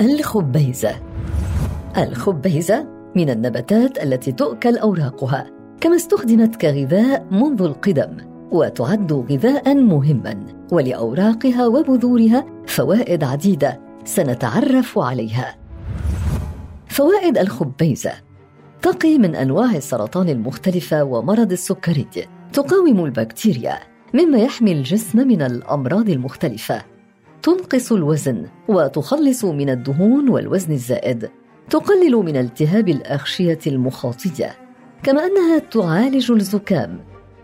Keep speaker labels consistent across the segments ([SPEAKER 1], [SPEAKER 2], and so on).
[SPEAKER 1] الخبيزة. الخبيزة من النباتات التي تؤكل أوراقها كما استخدمت كغذاء منذ القدم وتعد غذاء مهما ولأوراقها وبذورها فوائد عديدة سنتعرف عليها. فوائد الخبيزة تقي من أنواع السرطان المختلفة ومرض السكري تقاوم البكتيريا مما يحمي الجسم من الأمراض المختلفة. تنقص الوزن وتخلص من الدهون والوزن الزائد تقلل من التهاب الأغشية المخاطية كما أنها تعالج الزكام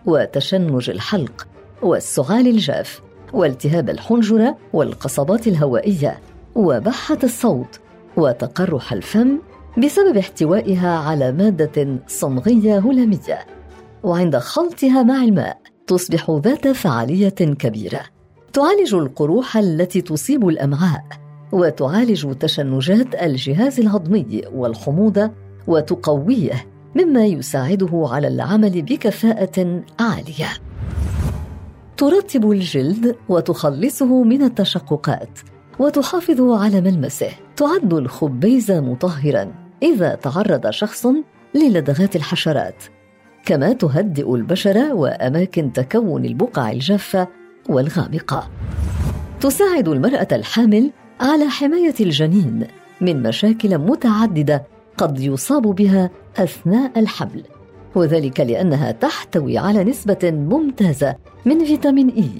[SPEAKER 1] وتشنج الحلق والسعال الجاف والتهاب الحنجرة والقصبات الهوائية وبحة الصوت وتقرح الفم بسبب احتوائها على مادة صمغية هلاميه وعند خلطها مع الماء تصبح ذات فعالية كبيرة. تعالج القروح التي تصيب الأمعاء وتعالج تشنجات الجهاز الهضمي والحموضه وتقويه مما يساعده على العمل بكفاءة عالية. ترطب الجلد وتخلصه من التشققات وتحافظ على ملمسه. تعد الخبيزه مطهرا إذا تعرض شخص للدغات الحشرات كما تهدئ البشره وأماكن تكون البقع الجافة والغامقة. تساعد المرأة الحامل على حماية الجنين من مشاكل متعددة قد يصاب بها أثناء الحمل وذلك لأنها تحتوي على نسبة ممتازة من فيتامين اي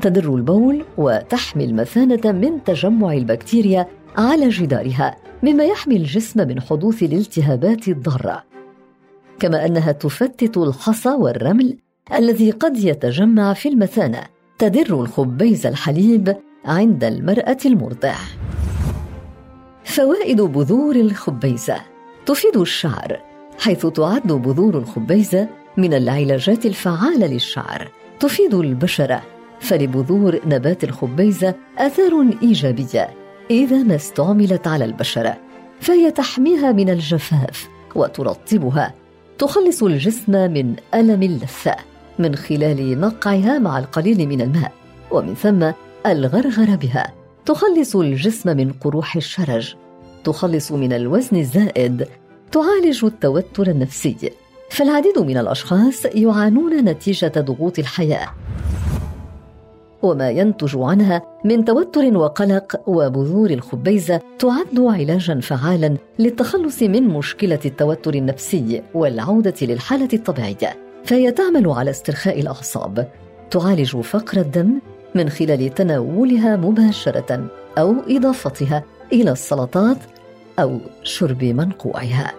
[SPEAKER 1] تدر البول وتحمي المثانة من تجمع البكتيريا على جدارها مما يحمي الجسم من حدوث الالتهابات الضارة. كما أنها تفتت الحصى والرمل الذي قد يتجمع في المثانة تدر الخبيز الحليب عند المرأة المرضع. فوائد بذور الخبيزة تفيد الشعر حيث تعد بذور الخبيزة من العلاجات الفعالة للشعر. تفيد البشرة فلبذور نبات الخبيزة آثار إيجابية إذا ما استعملت على البشرة فهي تحميها من الجفاف وترطبها تخلص الجسم من ألم اللثة من خلال نقعها مع القليل من الماء ومن ثم الغرغر بها. تخلص الجسم من قروح الشرج. تخلص من الوزن الزائد. تعالج التوتر النفسي. فالعديد من الأشخاص يعانون نتيجة ضغوط الحياة. وما ينتج عنها من توتر وقلق وبذور الخبيزة تعد علاجا فعالا للتخلص من مشكلة التوتر النفسي والعودة للحالة الطبيعية. فهي تعمل على استرخاء الأعصاب. تعالج فقر الدم من خلال تناولها مباشرة أو إضافتها إلى السلطات أو شرب منقوعها.